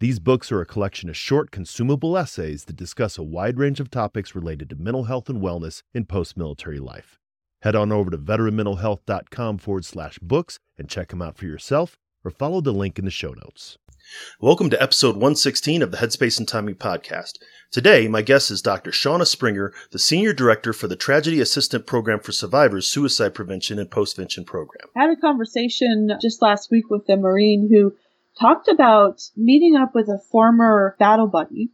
These books are a collection of short, consumable essays that discuss a wide range of topics related to mental health and wellness in post military life. Head on over to veteranmentalhealth.com forward slash books and check them out for yourself or follow the link in the show notes. Welcome to episode 116 of the Headspace and Timing podcast. Today, my guest is Dr. Shauna Springer, the Senior Director for the Tragedy Assistance Program for Survivors Suicide Prevention and Postvention Program. I had a conversation just last week with a Marine who talked about meeting up with a former battle buddy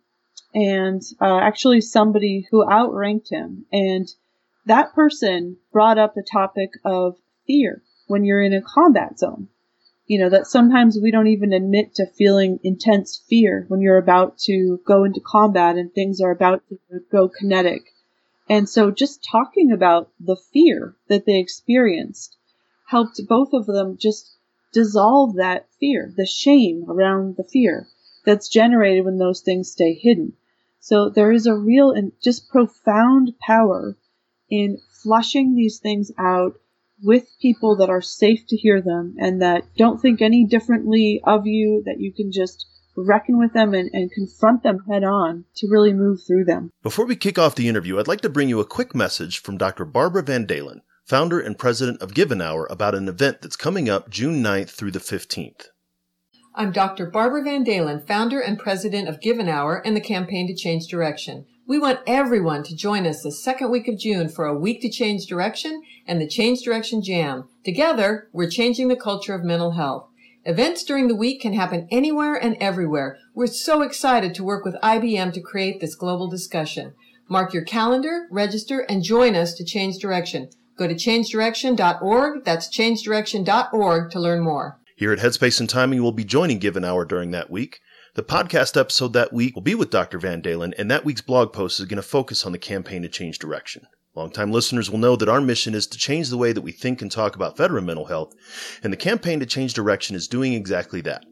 and uh, actually somebody who outranked him. And that person brought up the topic of fear when you're in a combat zone. You know, that sometimes we don't even admit to feeling intense fear when you're about to go into combat and things are about to go kinetic. And so just talking about the fear that they experienced helped both of them just dissolve that fear, the shame around the fear that's generated when those things stay hidden. So there is a real and just profound power in flushing these things out with people that are safe to hear them and that don't think any differently of you, that you can just reckon with them and, and confront them head on to really move through them. Before we kick off the interview, I'd like to bring you a quick message from Dr. Barbara Van Dalen founder and president of Give an Hour, about an event that's coming up June 9th through the 15th. I'm Dr. Barbara Van Dalen, founder and president of Give an Hour and the Campaign to Change Direction. We want everyone to join us the second week of June for a week to change direction and the Change Direction Jam. Together, we're changing the culture of mental health. Events during the week can happen anywhere and everywhere. We're so excited to work with IBM to create this global discussion. Mark your calendar, register, and join us to change direction. Go to changedirection.org. That's changedirection.org to learn more. Here at Headspace and Timing, we'll be joining Give an Hour during that week. The podcast episode that week will be with Dr. Van Dalen, and that week's blog post is going to focus on the campaign to change direction. Longtime listeners will know that our mission is to change the way that we think and talk about veteran mental health, and the campaign to change direction is doing exactly that.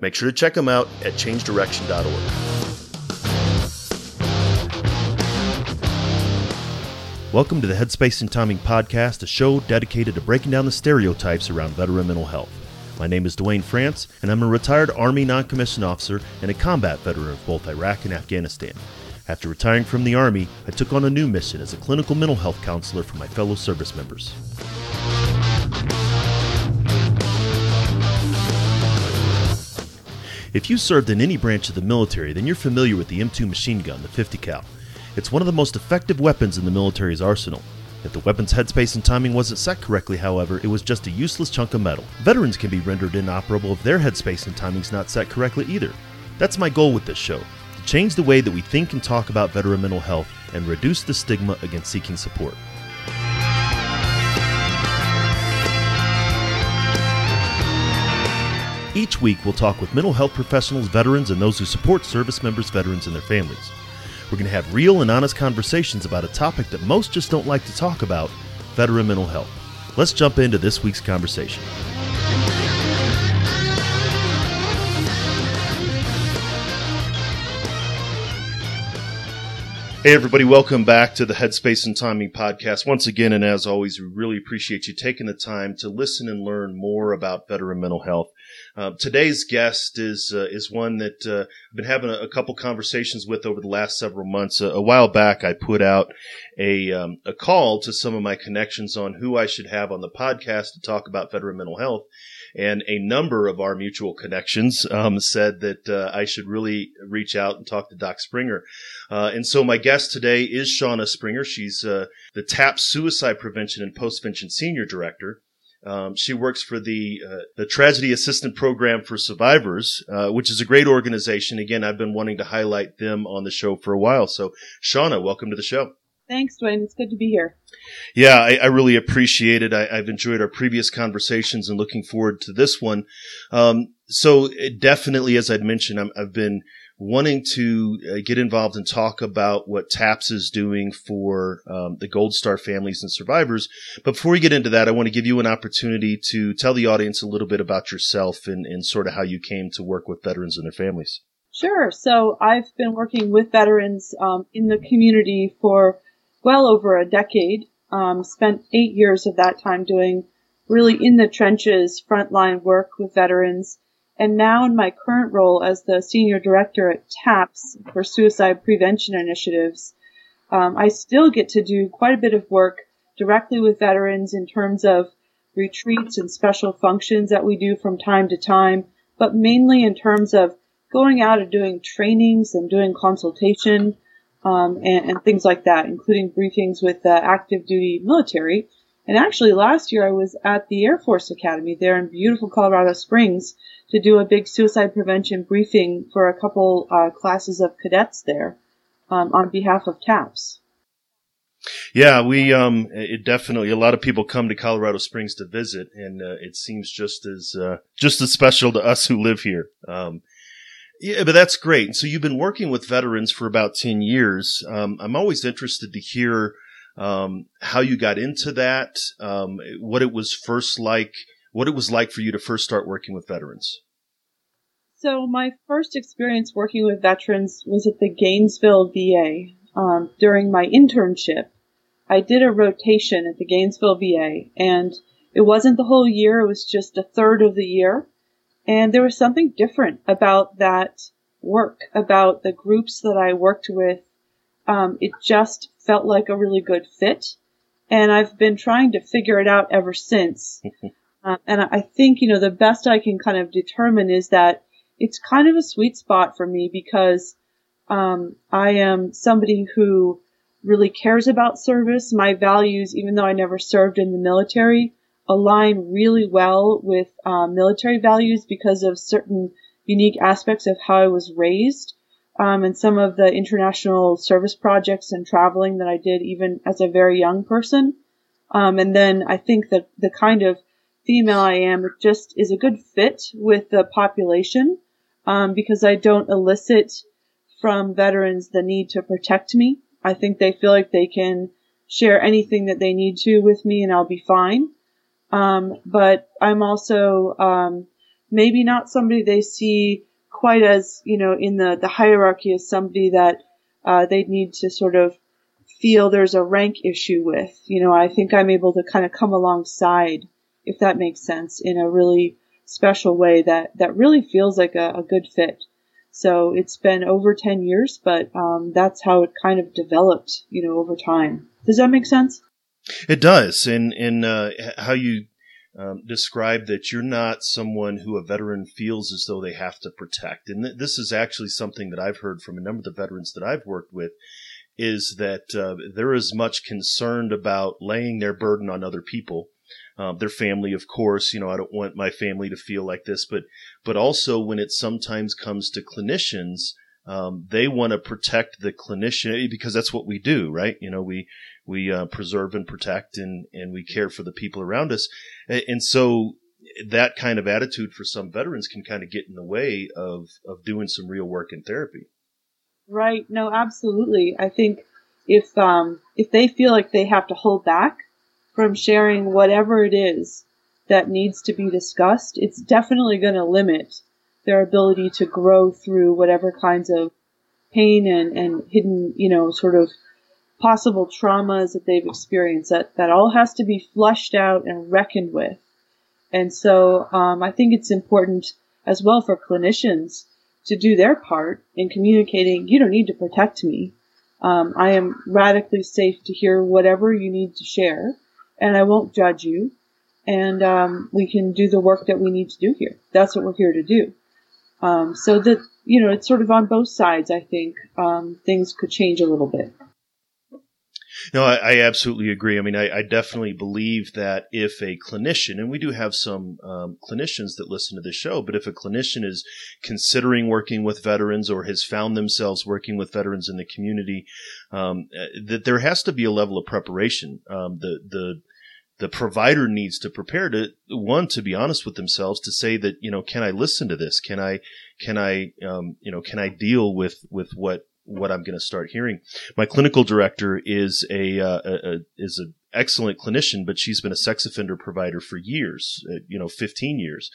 Make sure to check them out at changedirection.org. Welcome to the Headspace and Timing Podcast, a show dedicated to breaking down the stereotypes around veteran mental health. My name is Duane France, and I'm a retired Army non commissioned officer and a combat veteran of both Iraq and Afghanistan. After retiring from the Army, I took on a new mission as a clinical mental health counselor for my fellow service members. If you served in any branch of the military, then you're familiar with the M2 machine gun, the 50 cal. It's one of the most effective weapons in the military's arsenal. If the weapon's headspace and timing wasn't set correctly, however, it was just a useless chunk of metal. Veterans can be rendered inoperable if their headspace and timing's not set correctly either. That's my goal with this show to change the way that we think and talk about veteran mental health and reduce the stigma against seeking support. Each week, we'll talk with mental health professionals, veterans, and those who support service members, veterans, and their families. We're going to have real and honest conversations about a topic that most just don't like to talk about veteran mental health. Let's jump into this week's conversation. Hey, everybody, welcome back to the Headspace and Timing podcast. Once again, and as always, we really appreciate you taking the time to listen and learn more about veteran mental health. Uh, today's guest is uh, is one that uh, I've been having a, a, couple conversations with over the last several months. a while back, I put out a um, a call to some of my connections on who I should have on the podcast to talk about federal mental health. And a number of our mutual connections um, said that uh, I should really reach out and talk to Doc Springer. Uh, and so my guest today is Shauna Springer. She's the TAP Suicide Prevention and Postvention Senior Director. Um, she works for the uh, the Tragedy Assistance Program for Survivors, uh, which is a great organization. Again, I've been wanting to highlight them on the show for a while. So, Shauna, welcome to the show. Thanks, Duane. It's good to be here. Yeah, I, I really appreciate it. I, have enjoyed our previous conversations and looking forward to this one. Um, so, definitely, as I'd mentioned, i have been wanting to uh, get involved and talk about what TAPS is doing for um, the Gold Star families and survivors. But before we get into that, I want to give you an opportunity to tell the audience a little bit about yourself and, and sort of how you came to work with veterans and their families. Sure. So I've been working with veterans um, in the community for well over a decade. Um, spent eight years of that time doing really in the trenches, frontline work with veterans. And now in my current role as the senior director at TAPS for suicide prevention initiatives, um, I still get to do quite a bit of work directly with veterans in terms of retreats and special functions that we do from time to time, but mainly in terms of going out and doing trainings and doing consultation um, and, and, things like that, including briefings with the active duty military. And actually, last year I was at the Air Force Academy there in beautiful Colorado Springs to do a big suicide prevention briefing for a couple uh, classes of cadets there um, on behalf of TAPS. Yeah, we um, it definitely a lot of people come to Colorado Springs to visit, and uh, it seems just as uh, just as special to us who live here. Um, yeah, but that's great. So you've been working with veterans for about ten years. Um, I'm always interested to hear um, how you got into that, um, what it was first like, what it was like for you to first start working with veterans. So my first experience working with veterans was at the Gainesville VA. Um, during my internship, I did a rotation at the Gainesville VA, and it wasn't the whole year; it was just a third of the year. And there was something different about that work, about the groups that I worked with. Um, it just felt like a really good fit. And I've been trying to figure it out ever since. uh, and I think, you know, the best I can kind of determine is that it's kind of a sweet spot for me because um, I am somebody who really cares about service. My values, even though I never served in the military, align really well with uh, military values because of certain unique aspects of how I was raised um, and some of the international service projects and traveling that I did even as a very young person. Um, and then I think that the kind of female I am, just is a good fit with the population um, because I don't elicit from veterans the need to protect me. I think they feel like they can share anything that they need to with me and I'll be fine. Um, but I'm also um, maybe not somebody they see quite as you know in the the hierarchy as somebody that uh, they need to sort of feel there's a rank issue with. You know, I think I'm able to kind of come alongside, if that makes sense, in a really special way that that really feels like a, a good fit. So it's been over 10 years, but um, that's how it kind of developed, you know, over time. Does that make sense? It does, and and uh, how you um, describe that you're not someone who a veteran feels as though they have to protect, and th- this is actually something that I've heard from a number of the veterans that I've worked with, is that uh, they're as much concerned about laying their burden on other people. Um, their family, of course, you know, I don't want my family to feel like this, but, but also when it sometimes comes to clinicians, um, they want to protect the clinician because that's what we do, right? You know, we we uh, preserve and protect, and and we care for the people around us, and, and so that kind of attitude for some veterans can kind of get in the way of of doing some real work in therapy. Right. No, absolutely. I think if um if they feel like they have to hold back from sharing whatever it is that needs to be discussed, it's definitely going to limit their ability to grow through whatever kinds of pain and, and hidden, you know, sort of possible traumas that they've experienced. That, that all has to be flushed out and reckoned with. And so, um, I think it's important as well for clinicians to do their part in communicating, you don't need to protect me. Um, I am radically safe to hear whatever you need to share, and I won't judge you. And um, we can do the work that we need to do here. That's what we're here to do. Um, so that, you know, it's sort of on both sides, I think, um, things could change a little bit. No, I, I absolutely agree. I mean, I, I, definitely believe that if a clinician, and we do have some um, clinicians that listen to this show, but if a clinician is considering working with veterans or has found themselves working with veterans in the community, um, that there has to be a level of preparation. Um, the the the provider needs to prepare to one to be honest with themselves to say that you know can I listen to this can I can I um, you know can I deal with with what what I'm going to start hearing. My clinical director is a, uh, a, a is an excellent clinician, but she's been a sex offender provider for years, uh, you know, 15 years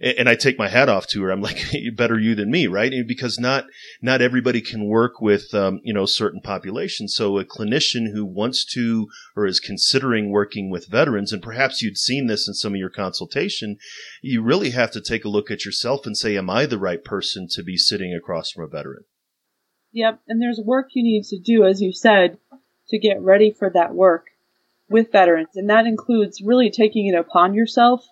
and I take my hat off to her. I'm like, better you than me, right? Because not not everybody can work with um, you know certain populations. So a clinician who wants to or is considering working with veterans, and perhaps you'd seen this in some of your consultation, you really have to take a look at yourself and say, am I the right person to be sitting across from a veteran? Yep, and there's work you need to do, as you said, to get ready for that work with veterans, and that includes really taking it upon yourself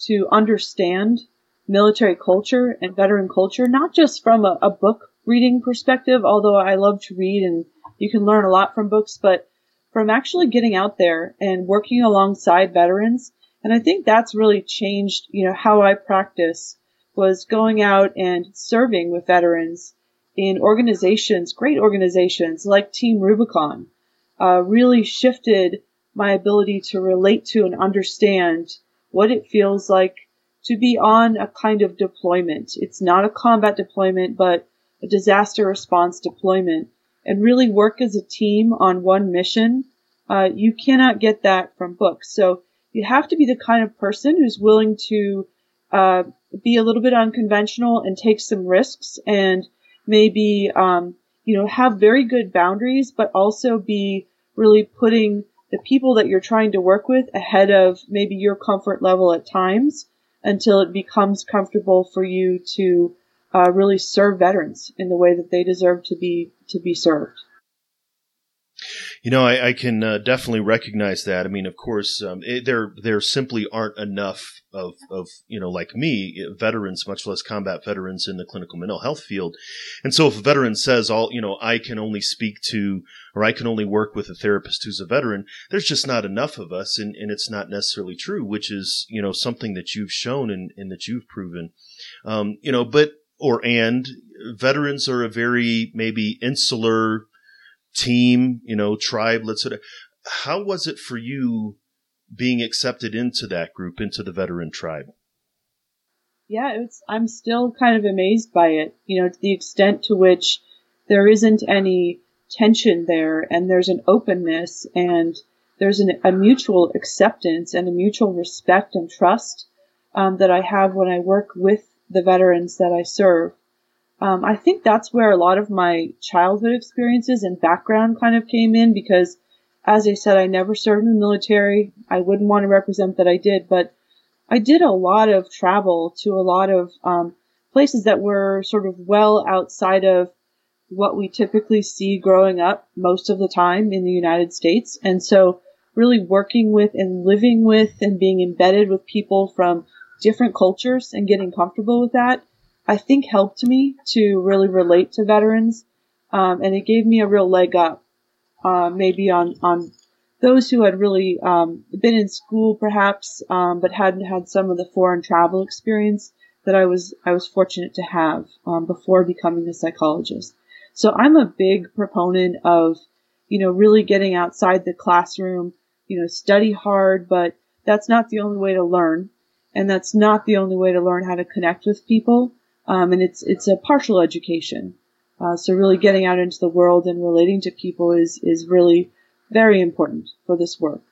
to understand military culture and veteran culture, not just from a, a, book reading perspective, although I love to read and you can learn a lot from books, but from actually getting out there and working alongside veterans. And I think that's really changed, you know, how I practice was going out and serving with veterans in organizations, great organizations like Team Rubicon, uh, really shifted my ability to relate to and understand what it feels like to be on a kind of deployment. It's not a combat deployment, but a disaster response deployment and really work as a team on one mission. Uh, you cannot get that from books. So you have to be the kind of person who's willing to uh, be a little bit unconventional and take some risks and maybe um, you know have very good boundaries, but also be really putting the people that you're trying to work with ahead of maybe your comfort level at times until it becomes comfortable for you to uh, really serve veterans in the way that they deserve to be to be served. You know, I, I can uh, definitely recognize that. I mean, of course, um, it, there there simply aren't enough of of you know like me veterans, much less combat veterans in the clinical mental health field. And so, if a veteran says, "All you know, I can only speak to or I can only work with a therapist who's a veteran," there's just not enough of us, and, and it's not necessarily true. Which is you know something that you've shown and, and that you've proven. Um, you know, but or and veterans are a very maybe insular team, you know, tribe, let's say. How was it for you being accepted into that group, into the veteran tribe? Yeah, it's, I'm still kind of amazed by it, you know, to the extent to which there isn't any tension there and there's an openness and there's an, a mutual acceptance and a mutual respect and trust um, that I have when I work with the veterans that I serve. Um, I think that's where a lot of my childhood experiences and background kind of came in because, as I said, I never served in the military. I wouldn't want to represent that I did, but I did a lot of travel to a lot of um, places that were sort of well outside of what we typically see growing up most of the time in the United States. And so really working with and living with and being embedded with people from different cultures and getting comfortable with that I think helped me to really relate to veterans, um, and it gave me a real leg up, uh, maybe on on those who had really um, been in school perhaps, um, but hadn't had some of the foreign travel experience that I was I was fortunate to have um, before becoming a psychologist. So I'm a big proponent of you know really getting outside the classroom, you know study hard, but that's not the only way to learn, and that's not the only way to learn how to connect with people. Um, and it's it's a partial education. Uh, so really getting out into the world and relating to people is is really very important for this work.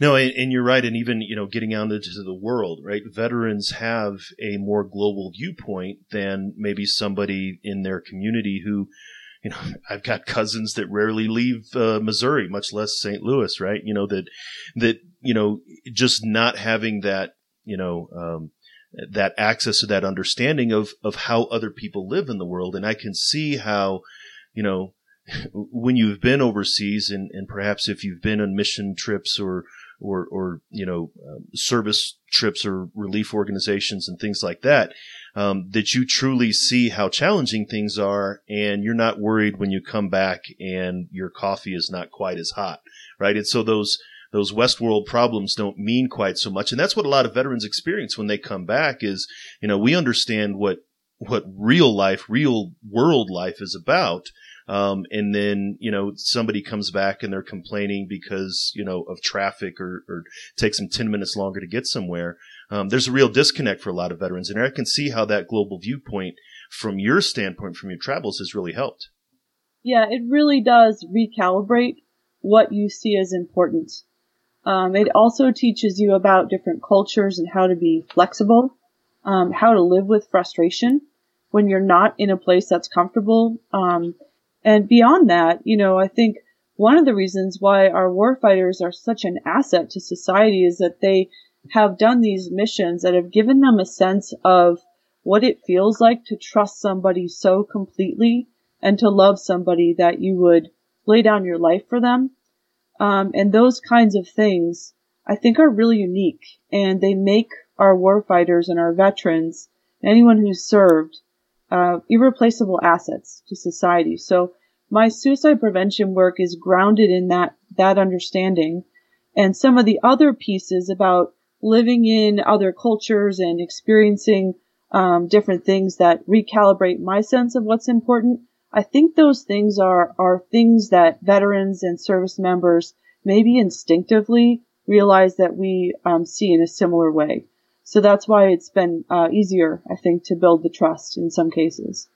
No, and, and, you're right. And even, you know, getting out into the world, right? Veterans have a more global viewpoint than maybe somebody in their community who, you know, I've got cousins that rarely leave uh, Missouri, much less St. Louis, right? You know, that, that, you know, just not having that, you know, um, that access to that understanding of of how other people live in the world. And i can see how you know when you've been overseas and, and perhaps if you've been on mission trips or or or you know um, service trips or relief organizations and things like that um, that you truly see how challenging things are and you're not worried when you come back and your coffee is not quite as hot right? And so those those First World problems don't mean quite so much. And that's what a lot of veterans experience when they come back is, you know, we understand what, what real life, real world life is about. Um, and then, you know, somebody comes back and they're complaining because, you know, of traffic or, or takes them 10 minutes longer to get somewhere. Um, there's a real disconnect for a lot of veterans. And I can see how that global viewpoint from your standpoint, from your travels has really helped. Yeah, it really does recalibrate what you see as important. Um, it also teaches you about different cultures and how to be flexible, um, how to live with frustration when you're not in a place that's comfortable. Um, and beyond that, you know, I think one of the reasons why our warfighters are such an asset to society is that they have done these missions that have given them a sense of what it feels like to trust somebody so completely and to love somebody that you would lay down your life for them. Um, and those kinds of things I think are really unique and they make our warfighters and our veterans, and anyone who's served, uh, irreplaceable assets to society. So my suicide prevention work is grounded in that, that understanding. And some of the other pieces about living in other cultures and experiencing um, different things that recalibrate my sense of what's important I think those things are, are things that veterans and service members maybe instinctively realize that we um, see in a similar way. So that's why it's been uh, easier, I think, to build the trust in some cases.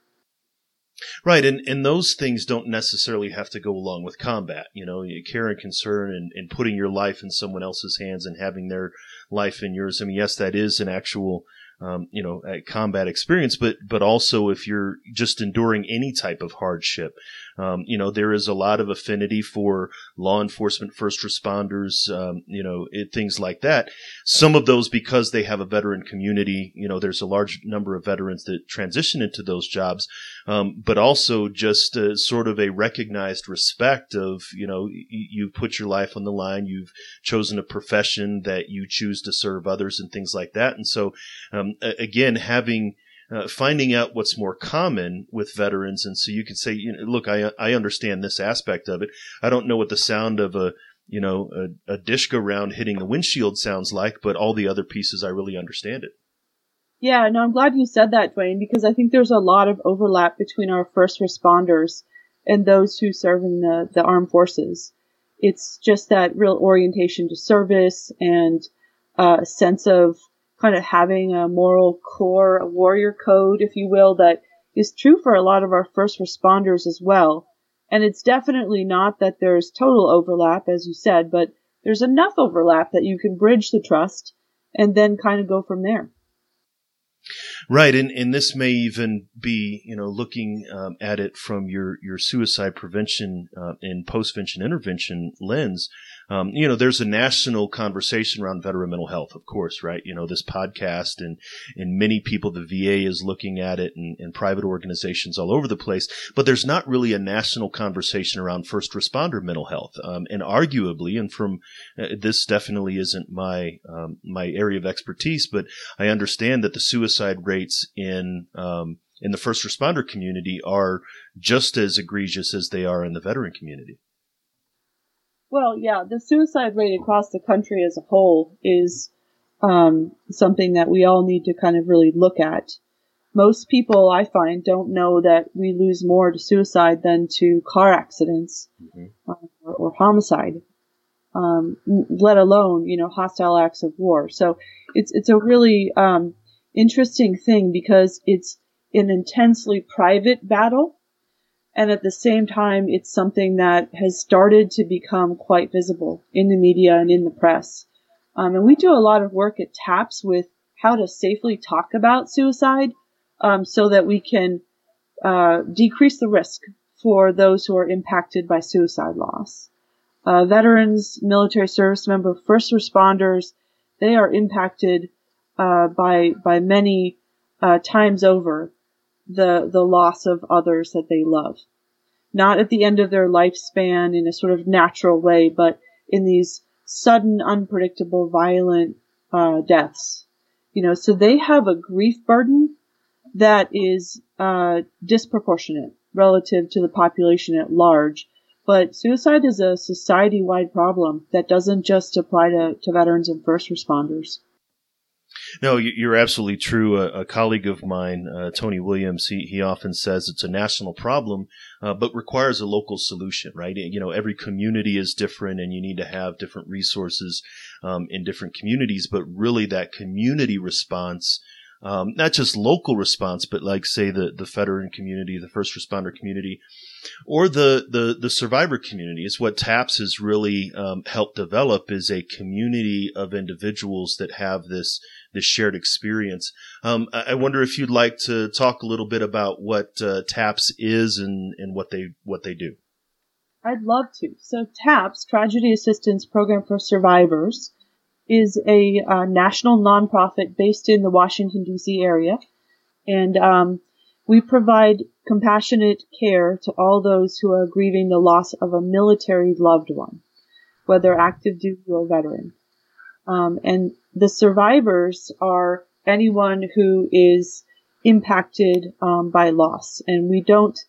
Right, and, and those things don't necessarily have to go along with combat. You know, care and concern and, and putting your life in someone else's hands and having their life in yours. I mean, yes, that is an actual um, you know, combat experience, but but also if you're just enduring any type of hardship, um, you know, there is a lot of affinity for law enforcement, first responders, um, you know, it, things like that. Some of those because they have a veteran community, you know, there's a large number of veterans that transition into those jobs, um, but also just uh, sort of a recognized respect of, you know, y- you've put your life on the line, you've chosen a profession that you choose to serve others and things like that. And so, um, again, having uh, finding out what's more common with veterans, and so you can say, you know, look, I I understand this aspect of it. I don't know what the sound of a you know a, a DShK round hitting the windshield sounds like, but all the other pieces I really understand it. Yeah, no, I'm glad you said that, Duane, because I think there's a lot of overlap between our first responders and those who serve in the, the armed forces. It's just that real orientation to service and uh, a sense of kind of having a moral core, a warrior code, if you will, that is true for a lot of our first responders as well. And it's definitely not that there's total overlap, as you said, but there's enough overlap that you can bridge the trust and then kind of go from there. Right, and and this may even be you know looking um, at it from your your suicide prevention uh, and postvention intervention lens. Um, you know, there's a national conversation around veteran mental health, of course, right? You know, this podcast and and many people, the VA is looking at it, and, and private organizations all over the place. But there's not really a national conversation around first responder mental health, um, and arguably, and from uh, this definitely isn't my um, my area of expertise, but I understand that the suicide rates in um, in the first responder community are just as egregious as they are in the veteran community. Well, yeah, the suicide rate across the country as a whole is um, something that we all need to kind of really look at. Most people, I find, don't know that we lose more to suicide than to car accidents mm-hmm. uh, or, or, homicide, um, let alone you know hostile acts of war. So it's it's a really um, interesting thing because it's an intensely private battle. And at the same time, it's something that has started to become quite visible in the media and in the press. Um, and we do a lot of work at TAPS with how to safely talk about suicide um, so that we can uh, decrease the risk for those who are impacted by suicide loss. Uh, veterans, military service members, first responders, they are impacted uh, by by many uh, times over the the loss of others that they love. Not at the end of their lifespan in a sort of natural way, but in these sudden, unpredictable, violent uh, deaths. You know, so they have a grief burden that is uh, disproportionate relative to the population at large. But suicide is a society-wide problem that doesn't just apply to, to veterans and first responders. No, you're absolutely true. A, colleague of mine, uh, Tony Williams, he, he often says it's a national problem, uh, but requires a local solution, right? You know, every community is different and you need to have different resources um, in different communities, but really that community response um, not just local response, but like say the the veteran community, the first responder community, or the the the survivor community is what TAPS has really um, helped develop is a community of individuals that have this this shared experience. Um, I wonder if you'd like to talk a little bit about what uh, TAPS is and and what they what they do. I'd love to. So TAPS, Tragedy Assistance Program for Survivors, is a uh, national nonprofit based in the Washington, D.C. area. And um, we provide compassionate care to all those who are grieving the loss of a military loved one, whether active duty or veteran. Um, and the survivors are anyone who is impacted um, by loss, and we don't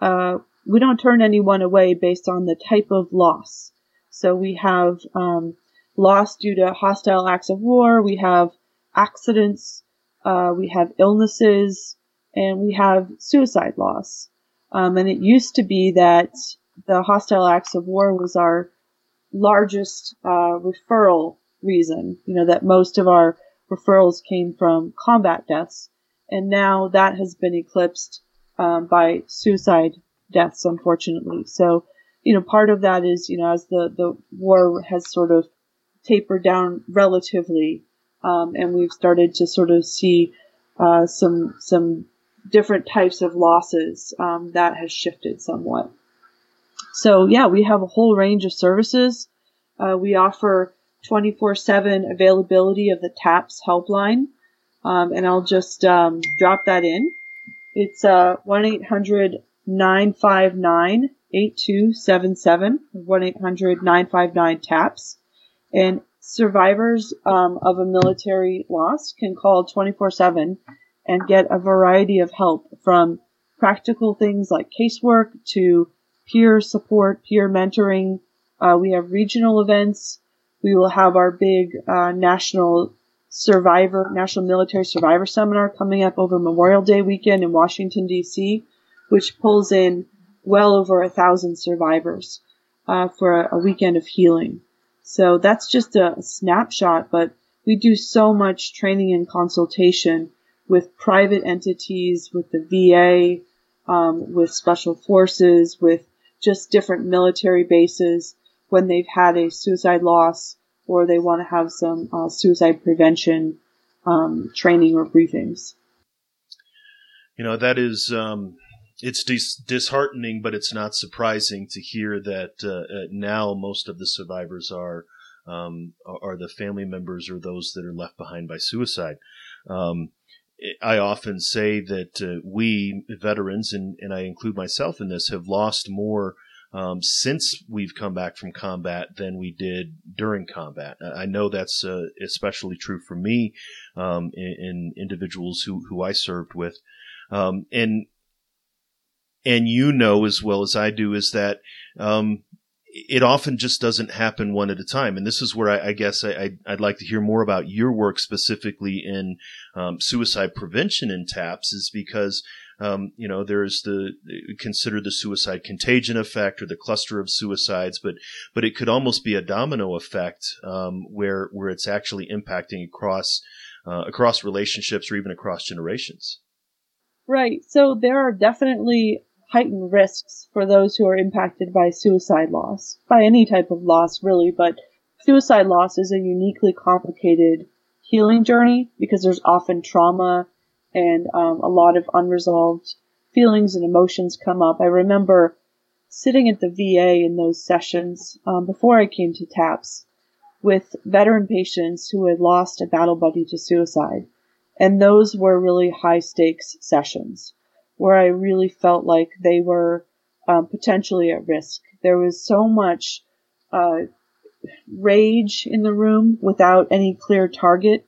uh, we don't turn anyone away based on the type of loss. So we have um, loss due to hostile acts of war. We have accidents. Uh, we have illnesses and we have suicide loss. Um, and it used to be that the hostile acts of war was our largest uh, referral reason. You know that most of our referrals came from combat deaths, and now that has been eclipsed um, by suicide deaths, unfortunately. So, you know, part of that is you know as the the war has sort of tapered down relatively, um, and we've started to sort of see uh, some some different types of losses um, that has shifted somewhat. So yeah, we have a whole range of services. Uh, we offer 24/7 availability of the TAPS helpline, um, and I'll just um, drop that in. It's uh, 1 800 959 8277, 1 800 959 TAPS. And survivors um, of a military loss can call 24 7 and get a variety of help from practical things like casework to peer support, peer mentoring. Uh, we have regional events. We will have our big uh, national survivor, national military survivor seminar coming up over Memorial Day weekend in Washington D.C., which pulls in well over a thousand survivors uh, for a, a weekend of healing. So that's just a snapshot, but we do so much training and consultation with private entities, with the VA, um, with special forces, with just different military bases when they've had a suicide loss or they want to have some uh, suicide prevention um, training or briefings. You know, that is, um, it's dis- disheartening, but it's not surprising to hear that uh, uh, now most of the survivors are um, are the family members or those that are left behind by suicide. Um, I often say that uh, we veterans, and, and I include myself in this, have lost more um, since we've come back from combat than we did during combat. I know that's uh, especially true for me um, in, in, individuals who, who I served with. Um, and and you know as well as I do is that um, it often just doesn't happen one at a time. And this is where I, I guess I, would like to hear more about your work specifically in um, suicide prevention in TAPS, is because um, you know there's the consider the suicide contagion effect or the cluster of suicides, but but it could almost be a domino effect um, where where it's actually impacting across uh, across relationships or even across generations. Right. So there are definitely heightened risks for those who are impacted by suicide loss, by any type of loss really, but suicide loss is a uniquely complicated healing journey because there's often trauma and um, a lot of unresolved feelings and emotions come up. I remember sitting at the VA in those sessions um, before I came to TAPS with veteran patients who had lost a battle buddy to suicide. And those were really high stakes sessions where I really felt like they were um, potentially at risk. There was so much uh, rage in the room without any clear target,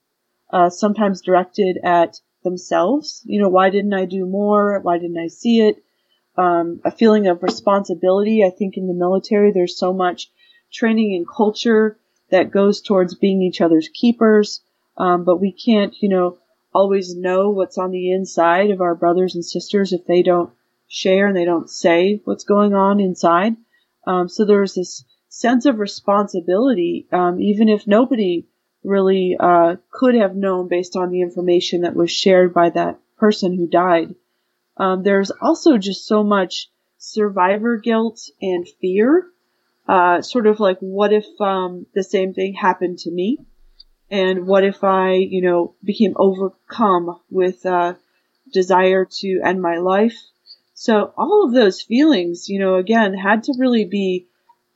uh, sometimes directed at themselves. You know, why didn't I do more? Why didn't I see it? Um, a feeling of responsibility. I think in the military, there's so much training and culture that goes towards being each other's keepers. Um, but we can't, you know, always know what's on the inside of our brothers and sisters if they don't share and they don't say what's going on inside. Um, so there's this sense of responsibility, um, even if nobody really uh, could have known based on the information that was shared by that person who died. Um, there's also just so much survivor guilt and fear. Uh, sort of like, what if um, the same thing happened to me? And what if I, you know, became overcome with uh, desire to end my life? So all of those feelings, you know, again, had to really be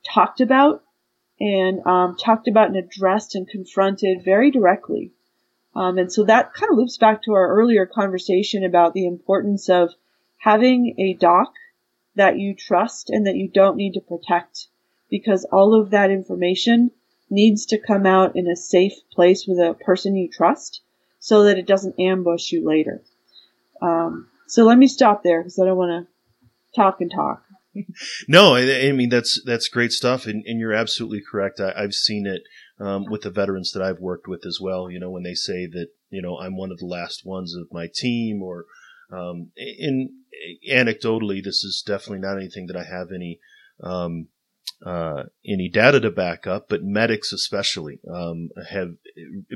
talked about and um, talked about and addressed and confronted very directly. Um, and so that kind of loops back to our earlier conversation about the importance of having a doc that you trust and that you don't need to protect because all of that information needs to come out in a safe place with a person you trust so that it doesn't ambush you later. Um, so let me stop there because I don't want to talk and talk. no, I, I, mean that's that's great stuff, and, and you're absolutely correct. I, have seen it um, with the veterans that I've worked with as well. You know, when they say that you know I'm one of the last ones of my team, or um, in anecdotally, this is definitely not anything that I have any um, uh, any data to back up, but medics especially um, have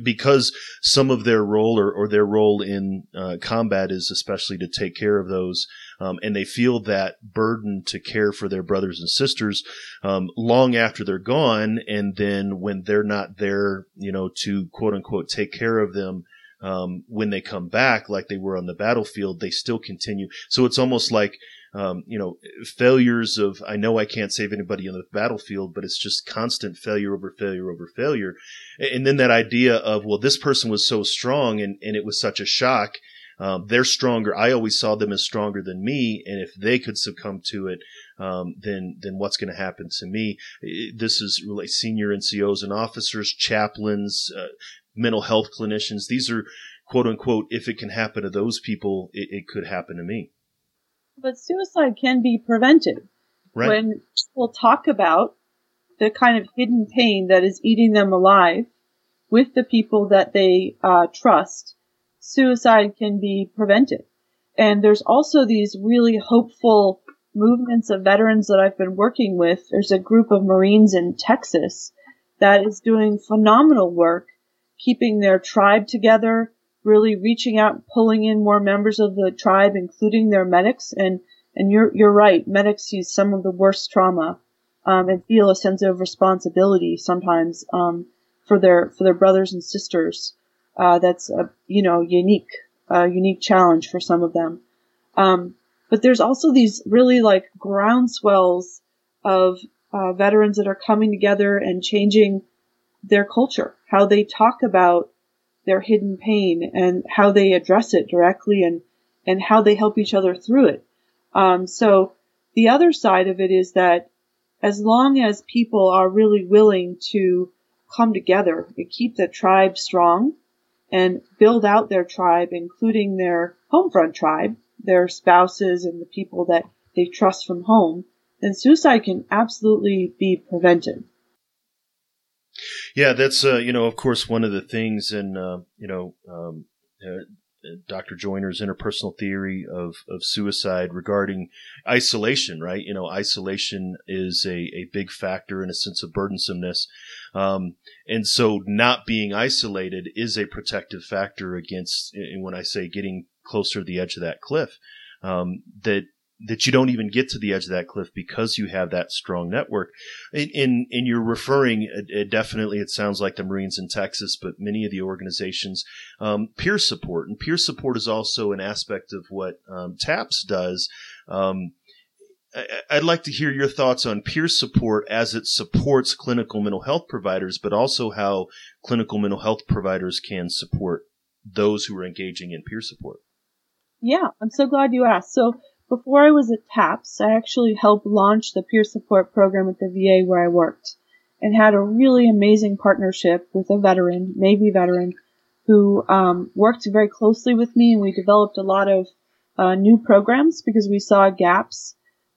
because some of their role or, or their role in uh, combat is especially to take care of those, um, and they feel that burden to care for their brothers and sisters um, long after they're gone, and then when they're not there, you know, to quote unquote take care of them. Um, when they come back, like they were on the battlefield, they still continue. So it's almost like um, you know, failures of, I know I can't save anybody on the battlefield, but it's just constant failure over failure over failure. And then that idea of, well, this person was so strong and, and it was such a shock. Um, they're stronger. I always saw them as stronger than me. And if they could succumb to it, um, then, then what's going to happen to me? This is really senior NCOs and officers, chaplains, uh, mental health clinicians. These are quote unquote, if it can happen to those people, it, it could happen to me. But suicide can be prevented. Right. When people talk about the kind of hidden pain that is eating them alive with the people that they uh, trust, suicide can be prevented. And there's also these really hopeful movements of veterans that I've been working with. There's a group of Marines in Texas that is doing phenomenal work keeping their tribe together, really reaching out and pulling in more members of the tribe, including their medics. And, and you're, you're right. Medics see some of the worst trauma, um, and feel a sense of responsibility sometimes, um, for their, for their brothers and sisters. Uh, that's a, you know, unique, uh, unique challenge for some of them. Um, but there's also these really like groundswells of, uh, veterans that are coming together and changing their culture, how they talk about their hidden pain and how they address it directly and, and how they help each other through it. Um, so the other side of it is that as long as people are really willing to come together and keep the tribe strong and build out their tribe, including their home front tribe, their spouses and the people that they trust from home, then suicide can absolutely be prevented. Yeah, that's uh, you know, of course, one of the things in uh, you know um, uh, Dr. Joiner's interpersonal theory of of suicide regarding isolation. Right, you know, isolation is a a big factor in a sense of burdensomeness, um, and so not being isolated is a protective factor against. And when I say getting closer to the edge of that cliff, um, that that you don't even get to the edge of that cliff because you have that strong network. In, in you're referring it, it definitely it sounds like the Marines in Texas, but many of the organizations um, peer support and peer support is also an aspect of what um, TAPS does. Um, I'd like to hear your thoughts on peer support as it supports clinical mental health providers, but also how clinical mental health providers can support those who are engaging in peer support. Yeah, I'm so glad you asked. So before I was at TAPS, I actually helped launch the peer support program at the VA where I worked and had a really amazing partnership with a veteran, Navy veteran, who um, worked very closely with me and we developed a lot of uh, new programs because we saw gaps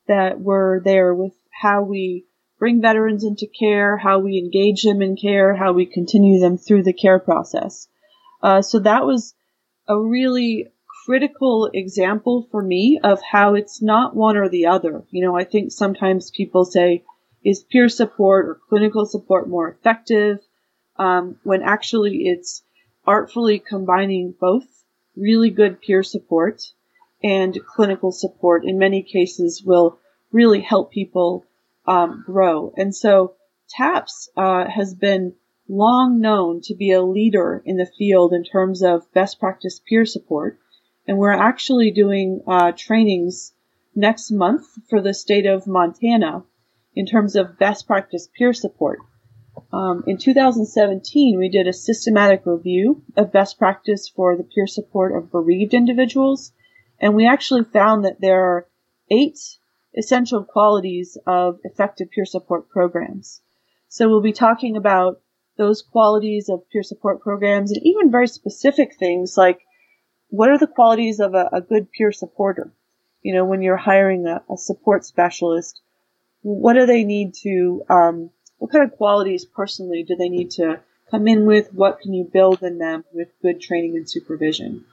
that were there with how we bring veterans into care, how we engage them in care, how we continue them through the care process. Uh, so that was a really critical example for me of how it's not one or the other. You know, I think sometimes people say, is peer support or clinical support more effective? Um, when actually it's artfully combining both really good peer support and clinical support in many cases will really help people um, grow. And so TAPS uh, has been long known to be a leader in the field in terms of best practice peer support. And we're actually doing uh, trainings next month for the state of Montana in terms of best practice peer support. Um, in 2017, we did a systematic review of best practice for the peer support of bereaved individuals, and we actually found that there are eight essential qualities of effective peer support programs. So we'll be talking about those qualities of peer support programs and even very specific things like what are the qualities of a, a good peer supporter? You know, when you're hiring a, a support specialist, what do they need to, um, what kind of qualities personally do they need to come in with? What can you build in them with good training and supervision?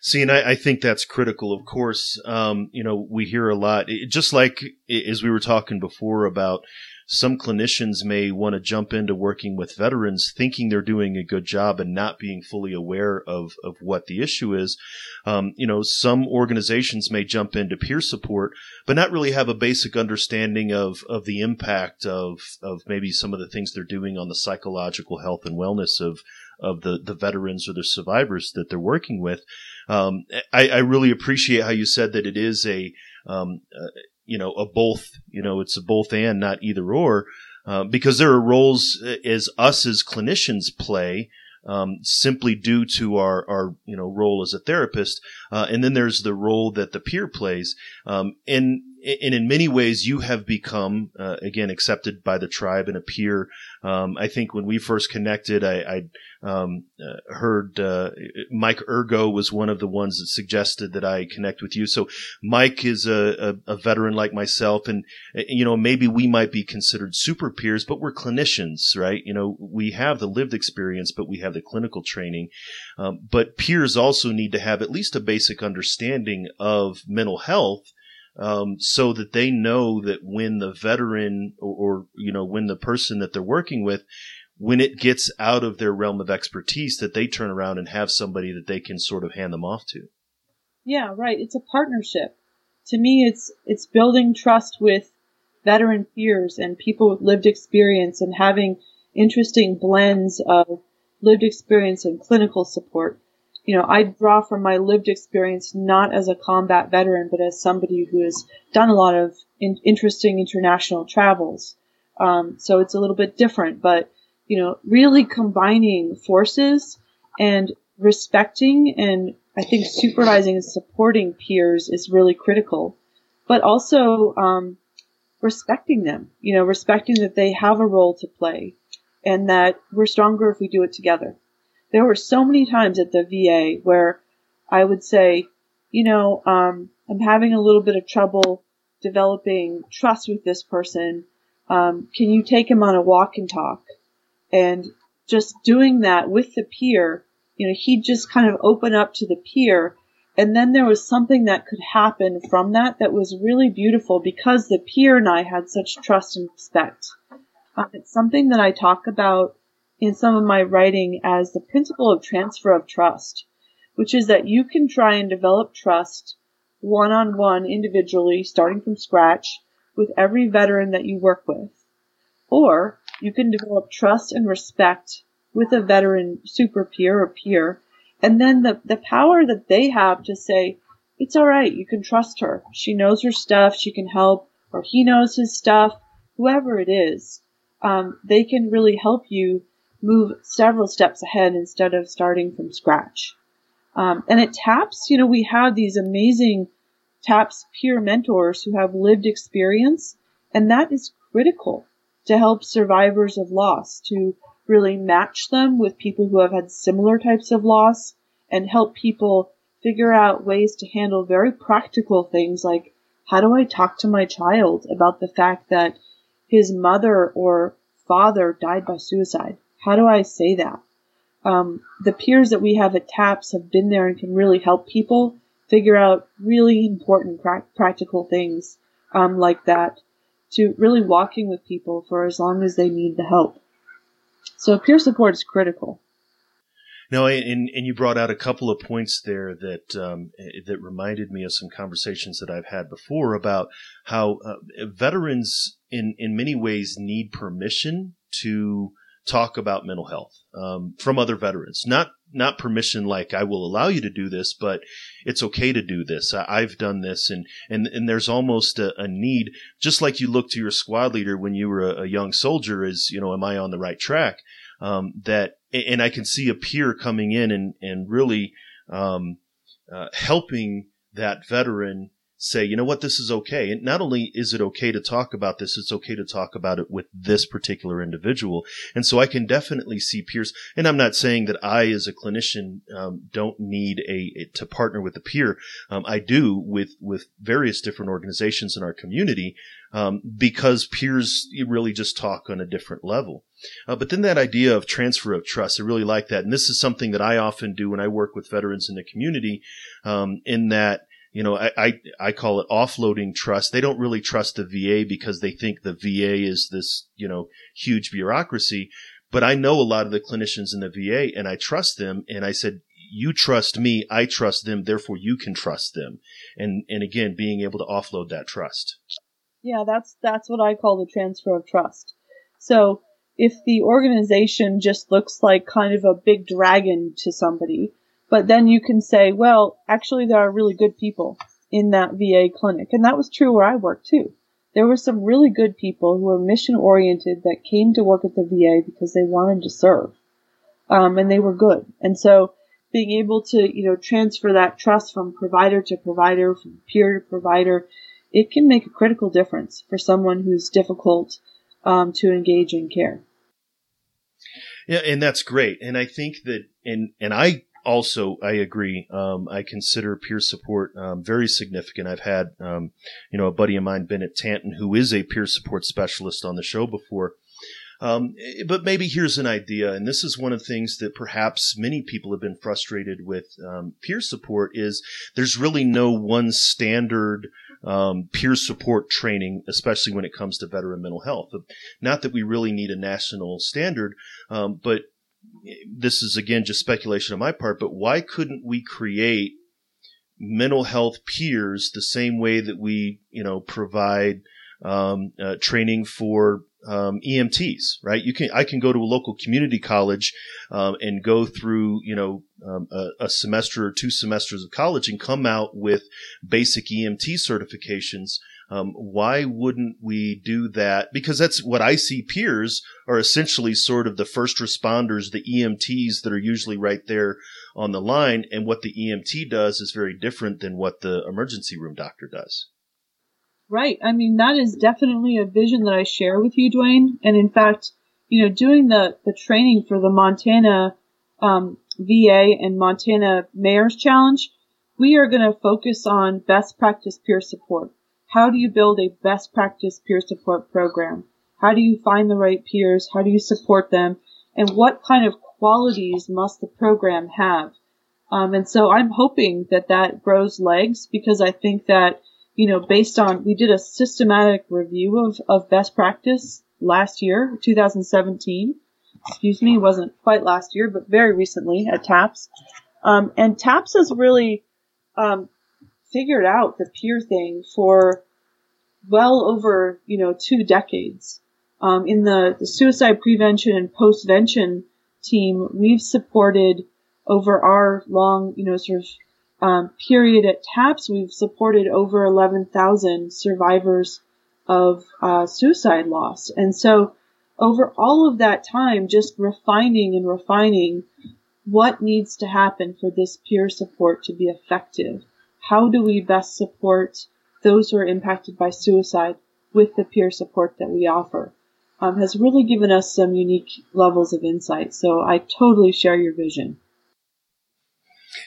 See, and I, I, think that's critical. Of course, um, you know, we hear a lot, just like as we were talking before about some clinicians may want to jump into working with veterans thinking they're doing a good job and not being fully aware of, of what the issue is. Um, you know, some organizations may jump into peer support, but not really have a basic understanding of, of the impact of, of maybe some of the things they're doing on the psychological health and wellness of, of the, the veterans or the survivors that they're working with. Um, I, I, really appreciate how you said that it is a, um, uh, you know, a both, you know, it's a both and not either or, uh, because there are roles as us as clinicians play, um, simply due to our, our, you know, role as a therapist. Uh, and then there's the role that the peer plays. Um, and, and in many ways, you have become, uh, again, accepted by the tribe and a peer. Um, I think when we first connected, I, I um, uh, heard uh, Mike Ergo was one of the ones that suggested that I connect with you. So Mike is a, a, a, veteran like myself, and you know maybe we might be considered super peers, but we're clinicians, right? You know we have the lived experience, but we have the clinical training. Um, but peers also need to have at least a basic understanding of mental health. Um, so that they know that when the veteran or, or, you know when the person that they're working with when it gets out of their realm of expertise that they turn around and have somebody that they can sort of hand them off to. Yeah, right. It's a partnership. To me, it's, it's building trust with veteran peers and people with lived experience and having interesting blends of lived experience and clinical support. You know, I draw from my lived experience not as a combat veteran, but as somebody who has done a lot of in- interesting international travels. Um, so it's a little bit different, but you know, really combining forces and respecting and I think supervising and supporting peers is really critical, but also um, respecting them. You know, respecting that they have a role to play, and that we're stronger if we do it together. There were so many times at the VA where I would say, you know, um, I'm having a little bit of trouble developing trust with this person. Um, can you take him on a walk and talk? And just doing that with the peer, you know, he'd just kind of open up to the peer. And then there was something that could happen from that that was really beautiful because the peer and I had such trust and respect. Um, it's something that I talk about in some of my writing as the principle of transfer of trust, which is that you can try and develop trust one on one individually, starting from scratch with every veteran that you work with. Or you can develop trust and respect with a veteran super peer or peer. And then the, the power that they have to say, it's all right. You can trust her. She knows her stuff. She can help or he knows his stuff, whoever it is. Um, they can really help you move several steps ahead instead of starting from scratch. Um, and at TAPS, you know, we have these amazing TAPS peer mentors who have lived experience, and that is critical to help survivors of loss, to really match them with people who have had similar types of loss and help people figure out ways to handle very practical things like how do I talk to my child about the fact that his mother or father died by suicide? How do I say that? um, the peers that we have at TAPS have been there and can really help people figure out really important pra- practical things um, like that to really walking with people for as long as they need the help. So peer support is critical. No, and and you brought out a couple of points there that um, that reminded me of some conversations that I've had before about how uh, veterans in in many ways need permission to talk about mental health um, from other veterans. Not not permission like I will allow you to do this, but it's okay to do this. I, have done this, and and and there's almost a, a, need, just like you look to your squad leader when you were a, a young soldier, is you know, am I on the right track? Um, that and I can see a peer coming in and and really um, uh, helping that veteran say, you know what, this is okay. And not only is it okay to talk about this, it's okay to talk about it with this particular individual. And so I can definitely see peers. And I'm not saying that I, as a clinician, um, don't need a, a, to partner with a peer. Um, I do with with various different organizations in our community um, because peers really just talk on a different level. Uh, but then that idea of transfer of trust, I really like that. And this is something that I often do when I work with veterans in the community, um, in that you know, I, I, I call it offloading trust. They don't really trust the VA because they think the VA is this, you know, huge bureaucracy. But I know a lot of the clinicians in the VA and I trust them. And I said, you trust me, I trust them, therefore you can trust them. And, and again, being able to offload that trust. Yeah, that's, that's what I call the transfer of trust. So if the organization just looks like kind of a big dragon to somebody, but then you can say, well, actually there are really good people in that VA clinic. And that was true where I worked too. There were some really good people who were mission oriented that came to work at the VA because they wanted to serve. Um, and they were good. And so being able to, you know, transfer that trust from provider to provider, from peer to provider, it can make a critical difference for someone who's difficult um, to engage in care. Yeah, and that's great. And I think that, and and I also, I agree. Um, I consider peer support um, very significant. I've had, um, you know, a buddy of mine, Bennett Tanton, who is a peer support specialist on the show before. Um, but maybe here's an idea, and this is one of the things that perhaps many people have been frustrated with um, peer support is there's really no one standard um, peer support training, especially when it comes to veteran mental health. Not that we really need a national standard, um, but this is again just speculation on my part, but why couldn't we create mental health peers the same way that we, you know, provide um, uh, training for um, EMTs, right? You can I can go to a local community college um, and go through you know um, a, a, semester or two semesters of college and come out with basic EMT certifications um, why wouldn't we do that? Because that's what I see peers are essentially sort of the first responders, the EMTs that are usually right there on the line. And what the EMT does is very different than what the emergency room doctor does. Right. I mean, that is definitely a vision that I share with you, Duane. And in fact, you know, doing the, the training for the Montana um, VA and Montana Mayor's Challenge, we are going to focus on best practice peer support. How do you build a best practice peer support program? How do you find the right peers? How do you support them? And what kind of qualities must the program have? Um, and so I'm hoping that that grows legs because I think that, you know, based on, we did a systematic review of, of best practice last year, 2017. Excuse me, wasn't quite last year, but very recently at TAPS. Um, and TAPS has really um, figured out the peer thing for well over, you know, two decades. Um, in the, the suicide prevention and postvention team, we've supported over our long, you know, sort of um, period at TAPS, we've supported over 11,000 survivors of uh, suicide loss. And so over all of that time, just refining and refining what needs to happen for this peer support to be effective how do we best support those who are impacted by suicide with the peer support that we offer um, has really given us some unique levels of insight. So I totally share your vision.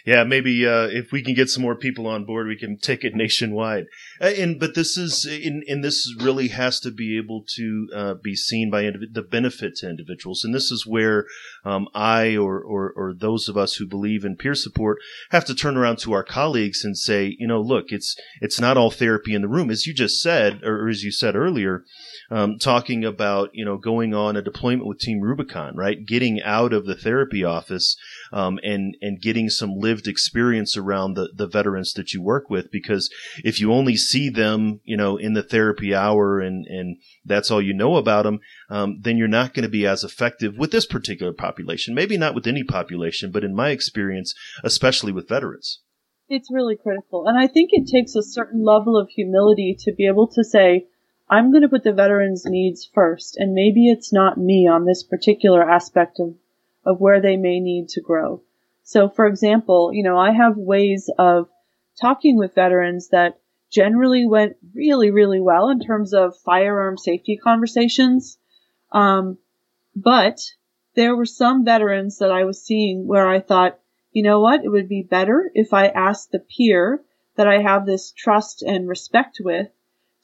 Yeah, maybe uh, if we can get some more people on board, we can take it nationwide. Uh, and but this is and, and this really has to be able to uh, be seen by indiv- the benefit to individuals. And this is where um, I or, or or those of us who believe in peer support have to turn around to our colleagues and say, you know, look, it's it's not all therapy in the room, as you just said, or as you said earlier um, talking about you know going on a deployment with Team Rubicon, right? Getting out of the therapy office um, and and getting some lived experience around the the veterans that you work with. Because if you only see them, you know, in the therapy hour and and that's all you know about them, um, then you're not going to be as effective with this particular population. Maybe not with any population, but in my experience, especially with veterans. It's really critical. And I think it takes a certain level of humility to be able to say, I'm going to put the veterans' needs first, and maybe it's not me on this particular aspect of, of where they may need to grow. So, for example, you know, I have ways of talking with veterans that generally went really, really well in terms of firearm safety conversations. Um, but there were some veterans that I was seeing where I thought, you know what, it would be better if I asked the peer that I have this trust and respect with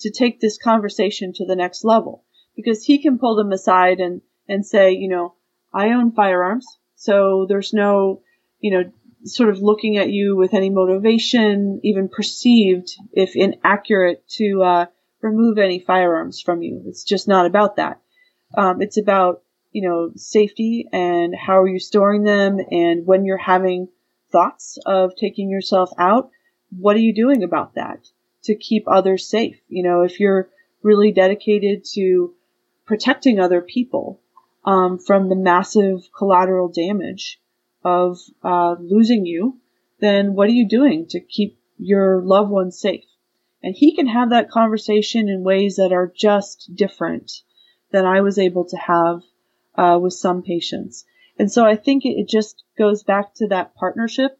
to take this conversation to the next level because he can pull them aside and, and say, you know, I own firearms. So there's no, you know, sort of looking at you with any motivation, even perceived, if inaccurate, to uh, remove any firearms from you. It's just not about that. Um, it's about, you know, safety and how are you storing them and when you're having thoughts of taking yourself out, what are you doing about that? to keep others safe. You know, if you're really dedicated to protecting other people um, from the massive collateral damage of uh, losing you, then what are you doing to keep your loved ones safe? And he can have that conversation in ways that are just different than I was able to have uh, with some patients. And so I think it, just goes back to that partnership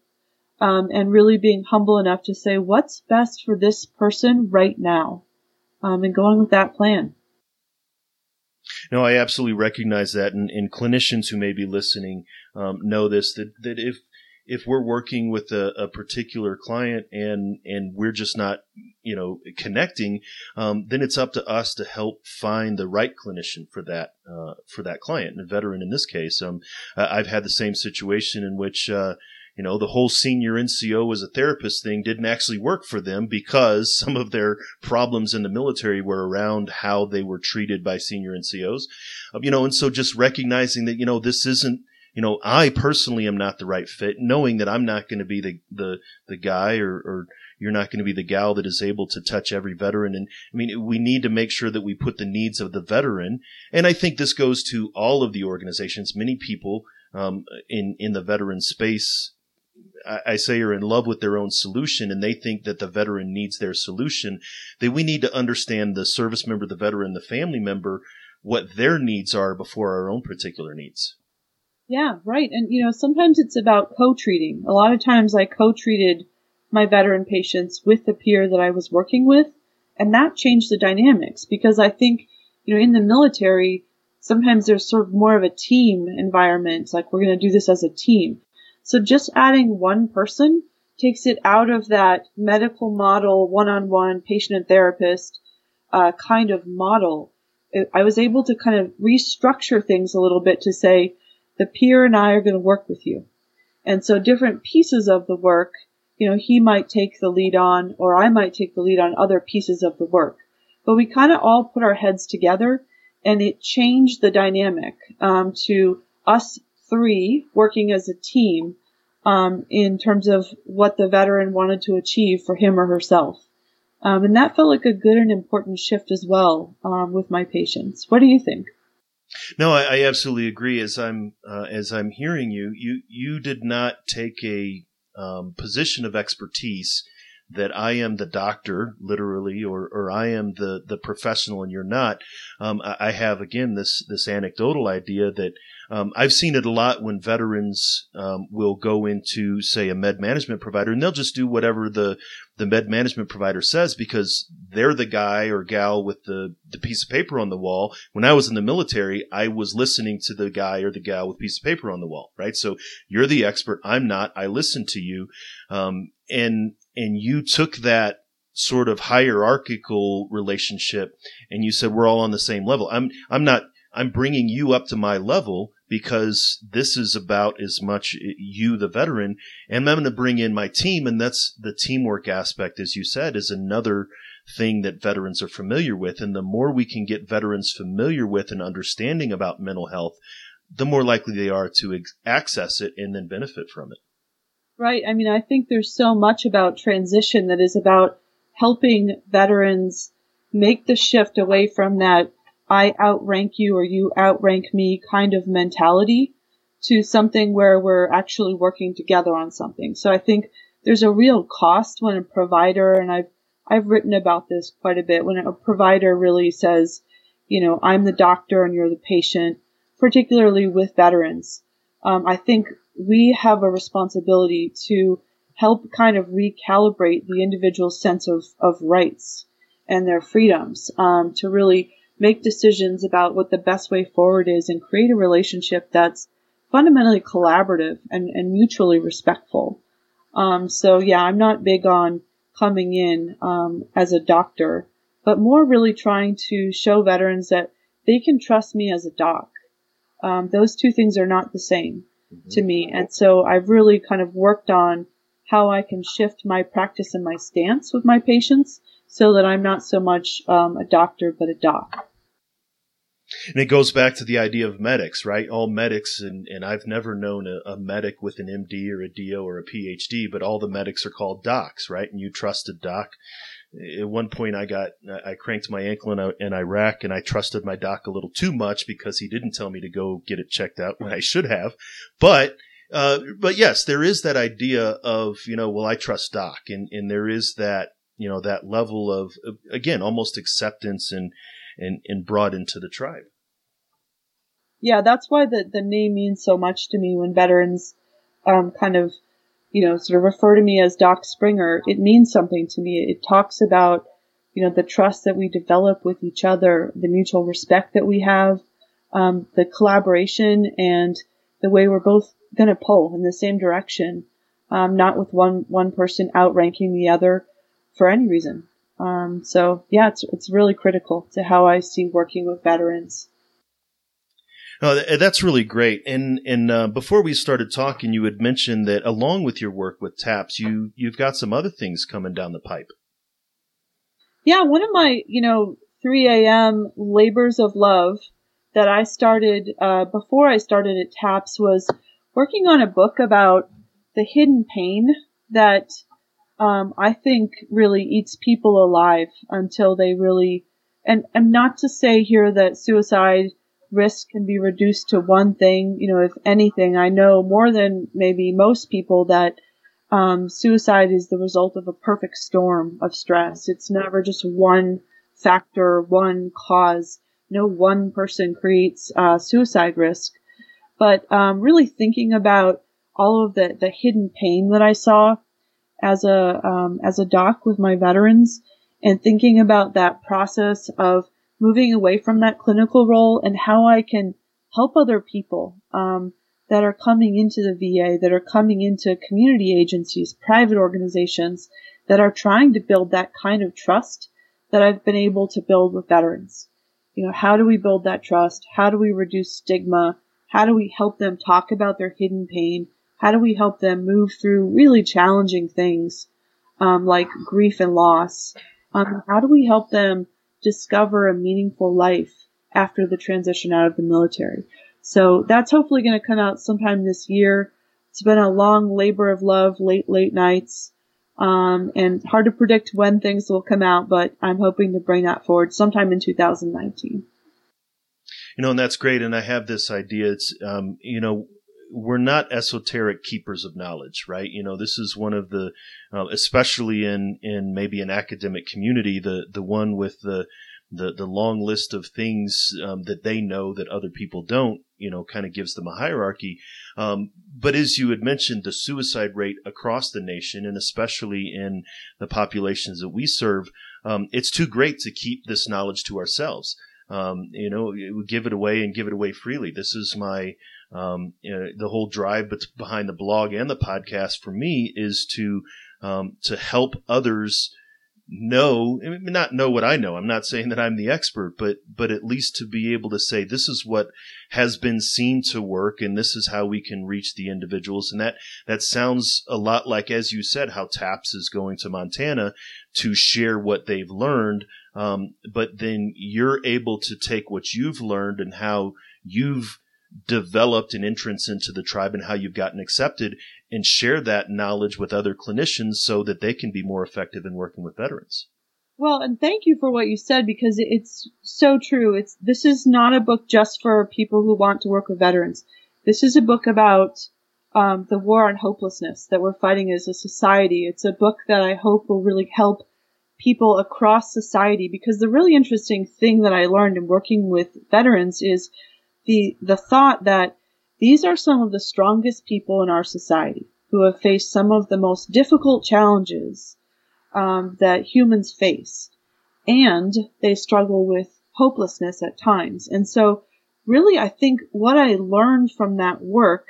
um, and really being humble enough to say what's best for this person right now um, and going with that plan. No, I absolutely recognize that, and, and clinicians who may be listening um, know this that that if if we're working with a, a, particular client and and we're just not you know connecting, um, then it's up to us to help find the right clinician for that uh, for that client, and a veteran in this case. Um, I've had the same situation in which. Uh, you know, the whole senior NCO as a therapist thing didn't actually work for them because some of their problems in the military were around how they were treated by senior NCOs. Um, you know, and so just recognizing that, you know, this isn't, you know, I personally am not the right fit, knowing that I'm not going to be the, the, the guy or, or you're not going to be the gal that is able to touch every veteran. And I mean, we need to make sure that we put the needs of the veteran. And I think this goes to all of the organizations. Many people, um, in, in the veteran space I say are in love with their own solution and they think that the veteran needs their solution, then we need to understand the service member, the veteran, the family member, what their needs are before our own particular needs. Yeah, right. And you know, sometimes it's about co-treating. A lot of times I co-treated my veteran patients with the peer that I was working with, and that changed the dynamics because I think, you know, in the military, sometimes there's sort of more of a team environment, like we're going to do this as a team. So just adding one person takes it out of that medical model, one-on-one patient and therapist uh, kind of model. I was able to kind of restructure things a little bit to say the peer and I are going to work with you. And so different pieces of the work, you know, he might take the lead on or I might take the lead on other pieces of the work. But we kind of all put our heads together and it changed the dynamic um, to us three working as a team um, in terms of what the veteran wanted to achieve for him or herself. Um, and that felt like a good and important shift as well um, with my patients. What do you think? No, I, I absolutely agree. As I'm uh, as I'm hearing you, you you did not take a um, position of expertise that I am the doctor, literally, or, or I am the, the professional and you're not. Um, I, have again this this anecdotal idea that um, I've seen it a lot when veterans um, will go into, say, a med management provider, and they'll just do whatever the the med management provider says because they're the guy or gal with the the piece of paper on the wall. When I was in the military, I was listening to the guy or the gal with piece of paper on the wall, right? So you're the expert, I'm not. I listen to you, um, and and you took that sort of hierarchical relationship and you said we're all on the same level. I'm I'm not I'm bringing you up to my level because this is about as much you, the veteran, and I'm going to bring in my team. And that's the teamwork aspect, as you said, is another thing that veterans are familiar with. And the more we can get veterans familiar with and understanding about mental health, the more likely they are to ex- access it and then benefit from it. Right. I mean, I think there's so much about transition that is about helping veterans make the shift away from that I outrank you or you outrank me kind of mentality to something where we're actually working together on something. So I think there's a real cost when a provider, and I've, I've written about this quite a bit, when a provider really says, you know, I'm the doctor and you're the patient, particularly with veterans. Um, I think we have a responsibility to help kind of recalibrate the individual's sense of, of rights and their freedoms, um, to really make decisions about what the best way forward is and create a relationship that's fundamentally collaborative and, and mutually respectful. Um, so yeah, I'm not big on coming in um, as a doctor, but more really trying to show veterans that they can trust me as a doc. Um, those two things are not the same mm-hmm. to me, and so I've really kind of worked on how I can shift my practice and my stance with my patients so that I'm not so much um, a doctor but a doc. And it goes back to the idea of medics, right? All medics, and, and I've never known a, a, medic with an MD or a DO or a PhD, but all the medics are called docs, right? And you trust a doc. At one point, I got I cranked my ankle in, in Iraq, and I trusted my doc a little too much because he didn't tell me to go get it checked out when I should have. But uh, but yes, there is that idea of you know, well, I trust doc, and and there is that you know that level of again almost acceptance and and, and brought into the tribe. Yeah, that's why the, the name means so much to me when veterans um, kind of, you know, sort of refer to me as Doc Springer. It means something to me. It talks about, you know, the trust that we develop with each other, the mutual respect that we have, um, the collaboration and the way we're both going to pull in the same direction, um, not with one, one person outranking the other for any reason. Um, so yeah, it's it's really critical to how I see working with veterans. Oh, that's really great. And and uh, before we started talking, you had mentioned that along with your work with TAPS, you you've got some other things coming down the pipe. Yeah, one of my you know 3 a.m. labors of love that I started uh, before I started at TAPS was working on a book about the hidden pain that um, I think really eats people alive until they really, and, and not to say here that suicide risk can be reduced to one thing. You know, if anything, I know more than maybe most people that um, suicide is the result of a perfect storm of stress. It's never just one factor, one cause. No one person creates uh, suicide risk. But um, really thinking about all of the, the hidden pain that I saw as a um, as a doc with my veterans and thinking about that process of moving away from that clinical role and how I can help other people um, that are coming into the VA, that are coming into community agencies, private organizations that are trying to build that kind of trust that I've been able to build with veterans. You know, how do we build that trust? How do we reduce stigma? How do we help them talk about their hidden pain? How do we help them move through really challenging things um, like grief and loss? Um, how do we help them discover a meaningful life after the transition out of the military? So that's hopefully going to come out sometime this year. It's been a long labor of love, late, late nights, um, and hard to predict when things will come out, but I'm hoping to bring that forward sometime in 2019. You know, and that's great. And I have this idea. It's, um, you know, we're not esoteric keepers of knowledge, right? You know, this is one of the, uh, especially in in maybe an academic community, the the one with the the the long list of things um, that they know that other people don't, you know, kind of gives them a hierarchy. Um, but as you had mentioned, the suicide rate across the nation, and especially in the populations that we serve, um, it's too great to keep this knowledge to ourselves. Um, you know, we give it away and give it away freely. This is my um, you know, the whole drive behind the blog and the podcast for me is to um, to help others know not know what I know. I'm not saying that I'm the expert, but but at least to be able to say this is what has been seen to work and this is how we can reach the individuals. And that that sounds a lot like as you said how TAPS is going to Montana to share what they've learned. Um, but then you're able to take what you've learned and how you've developed an entrance into the tribe and how you've gotten accepted and share that knowledge with other clinicians so that they can be more effective in working with veterans. Well, and thank you for what you said because it's so true. It's this is not a book just for people who want to work with veterans. This is a book about um, the war on hopelessness that we're fighting as a society. It's a book that I hope will really help people across society because the really interesting thing that I learned in working with veterans is the the thought that these are some of the strongest people in our society who have faced some of the most difficult challenges um, that humans face. And they struggle with hopelessness at times. And so, really, I think what I learned from that work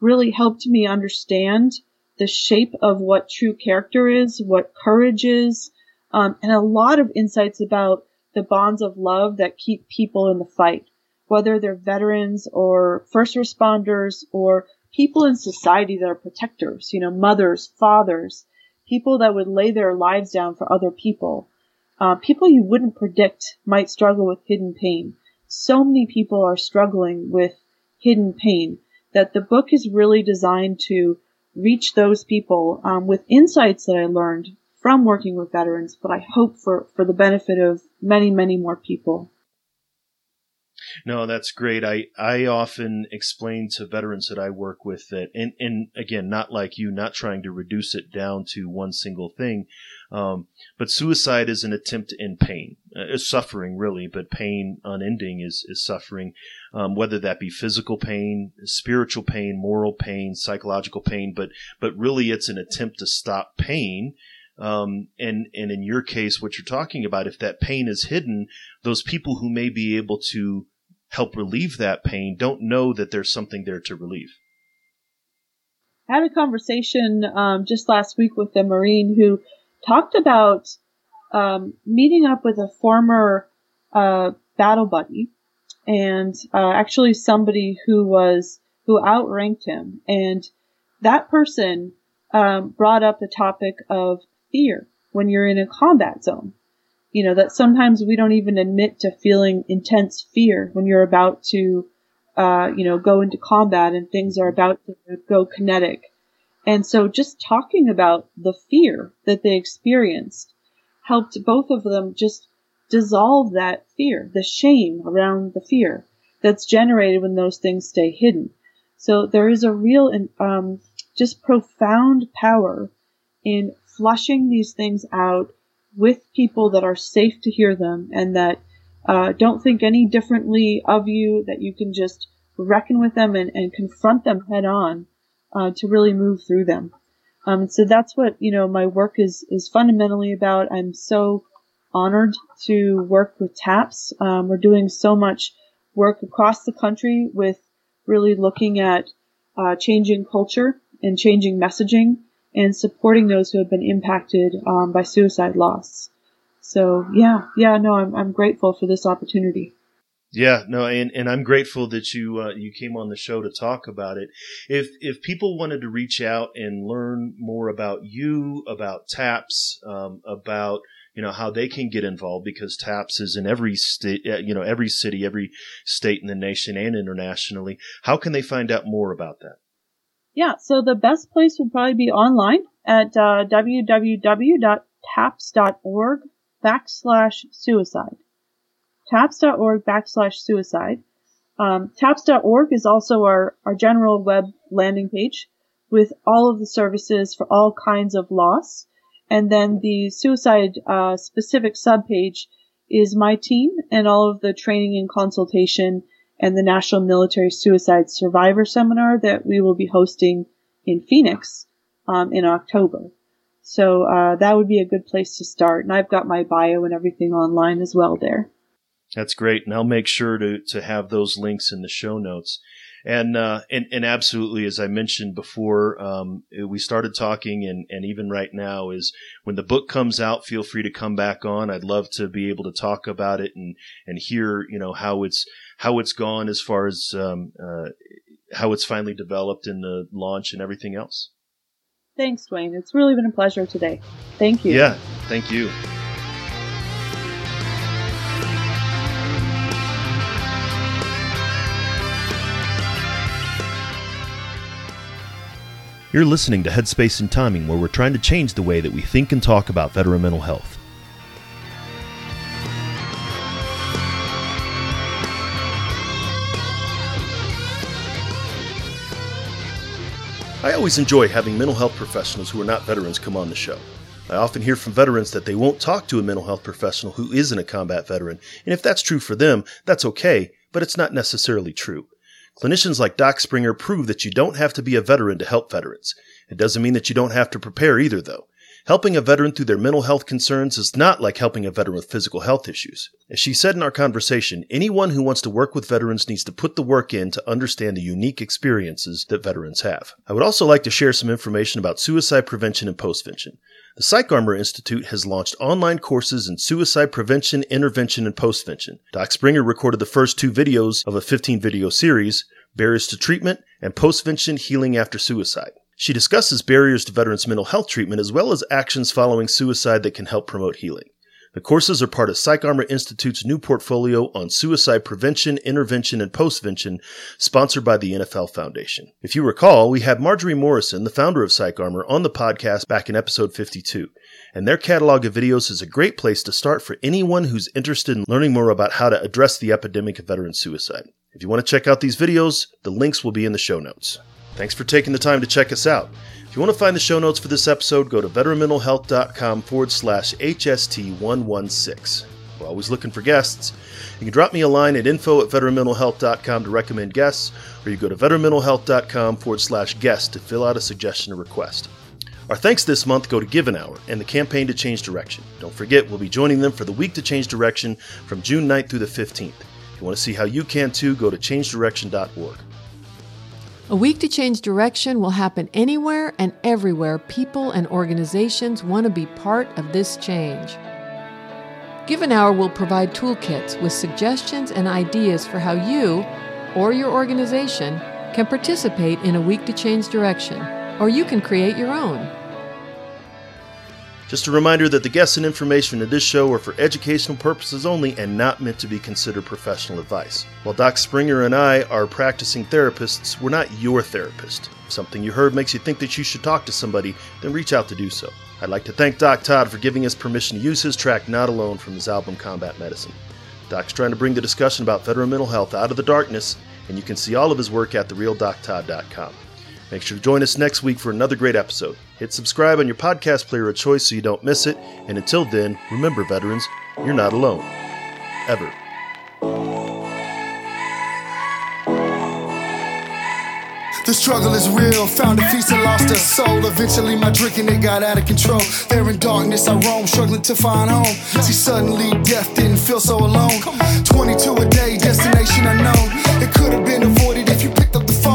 really helped me understand the shape of what true character is, what courage is, um, and a lot of insights about the bonds of love that keep people in the fight whether they're veterans or first responders or people in society that are protectors, you know, mothers, fathers, people that would lay their lives down for other people. Uh, people you wouldn't predict might struggle with hidden pain. So many people are struggling with hidden pain that the book is really designed to reach those people um, with insights that I learned from working with veterans, but I hope for, for the benefit of many, many more people. No, that's great. I, I often explain to veterans that I work with that, and, and again, not like you, not trying to reduce it down to one single thing, um, but suicide is an attempt end pain. Uh, suffering, really, but pain unending is, is suffering, um, whether that be physical pain, spiritual pain, moral pain, psychological pain, but, but really it's an attempt to stop pain. Um, and and in your case, what you're talking about, if that pain is hidden, those people who may be able to help relieve that pain don't know that there's something there to relieve. I had a conversation um, just last week with a Marine who talked about um, meeting up with a former uh, battle buddy and uh, actually somebody who was who outranked him, and that person um, brought up the topic of fear when you're in a combat zone you know, that sometimes we don't even admit to feeling intense fear when you're about to, uh, you know, go into combat and things are about to go kinetic. And so just talking about the fear that they experienced helped both of them just dissolve that fear, the shame around the fear that's generated when those things stay hidden. So there is a real, um, just profound power in flushing these things out with people that are safe to hear them and that uh, don't think any differently of you, that you can just reckon with them and, and confront them head on uh, to really move through them. Um, so that's what you know my work is is fundamentally about. I'm so honored to work with TAPS. Um, we're doing so much work across the country with really looking at uh, changing culture and changing messaging and supporting those who have been impacted um, by suicide loss. So yeah, yeah, no, I'm I'm grateful for this opportunity. Yeah, no, and, and I'm grateful that you uh, you came on the show to talk about it. If if people wanted to reach out and learn more about you, about TAPS, um, about you know how they can get involved because TAPS is in every state, uh, you know, every city, every state in the nation and internationally. How can they find out more about that? Yeah, so the best place would probably be online at uh, www.taps.org backslash suicide. Taps.org backslash suicide. Um, TAPS.org is also our, our general web landing page with all of the services for all kinds of loss. And then the suicide uh, specific subpage is my team and all of the training and consultation and the National Military Suicide Survivor Seminar that we will be hosting in Phoenix um, in October. So uh, that would be a good place to start. And I've got my bio and everything online as well there. That's great, and I'll make sure to to have those links in the show notes. And uh, and and absolutely, as I mentioned before, um, we started talking, and and even right now is when the book comes out. Feel free to come back on. I'd love to be able to talk about it and and hear you know how it's how it's gone as far as um, uh, how it's finally developed in the launch and everything else. Thanks, Duane. It's really been a pleasure today. Thank you. Yeah, thank you. You're listening to Headspace and Timing, where we're trying to change the way that we think and talk about veteran mental health. I always enjoy having mental health professionals who are not veterans come on the show. I often hear from veterans that they won't talk to a mental health professional who isn't a combat veteran, and if that's true for them, that's okay, but it's not necessarily true. Clinicians like Doc Springer prove that you don't have to be a veteran to help veterans. It doesn't mean that you don't have to prepare either, though. Helping a veteran through their mental health concerns is not like helping a veteran with physical health issues. As she said in our conversation, anyone who wants to work with veterans needs to put the work in to understand the unique experiences that veterans have. I would also like to share some information about suicide prevention and postvention. The PsychArmor Institute has launched online courses in suicide prevention, intervention, and postvention. Doc Springer recorded the first two videos of a 15 video series, Barriers to Treatment and Postvention Healing After Suicide. She discusses barriers to veterans' mental health treatment as well as actions following suicide that can help promote healing. The courses are part of PsychArmor Institute's new portfolio on suicide prevention, intervention, and postvention, sponsored by the NFL Foundation. If you recall, we had Marjorie Morrison, the founder of PsychArmor, on the podcast back in episode 52, and their catalog of videos is a great place to start for anyone who's interested in learning more about how to address the epidemic of veteran suicide. If you want to check out these videos, the links will be in the show notes. Thanks for taking the time to check us out. If you want to find the show notes for this episode, go to veteranmentalhealth.com forward slash HST116. We're always looking for guests. You can drop me a line at info at veteranmentalhealth.com to recommend guests, or you go to veteranmentalhealth.com forward slash guest to fill out a suggestion or request. Our thanks this month go to Give Hour and the Campaign to Change Direction. Don't forget, we'll be joining them for the Week to Change Direction from June 9th through the 15th. If you want to see how you can too, go to changedirection.org. A week to change direction will happen anywhere and everywhere people and organizations want to be part of this change. Give an Hour will provide toolkits with suggestions and ideas for how you or your organization can participate in a week to change direction, or you can create your own. Just a reminder that the guests and information in this show are for educational purposes only and not meant to be considered professional advice. While Doc Springer and I are practicing therapists, we're not your therapist. If something you heard makes you think that you should talk to somebody, then reach out to do so. I'd like to thank Doc Todd for giving us permission to use his track Not Alone from his album Combat Medicine. Doc's trying to bring the discussion about federal mental health out of the darkness, and you can see all of his work at therealdoctodd.com. Make sure to join us next week for another great episode. Hit subscribe on your podcast player of choice so you don't miss it. And until then, remember, veterans, you're not alone. Ever. The struggle is real. Found a feast and lost a soul. Eventually, my drinking it got out of control. There in darkness, I roam, struggling to find home. See, suddenly death didn't feel so alone. 22 a day, destination unknown. It could have been avoided if you picked up the phone,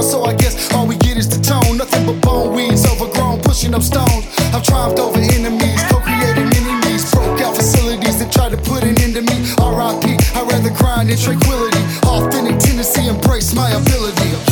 So I guess all we get is the tone. Nothing but bone weeds, overgrown, pushing up stones. I've triumphed over enemies, co-created enemies, broke out facilities that tried to put an end to me. R.I.P. I'd rather grind in tranquility. Authentic tendency, embrace my ability.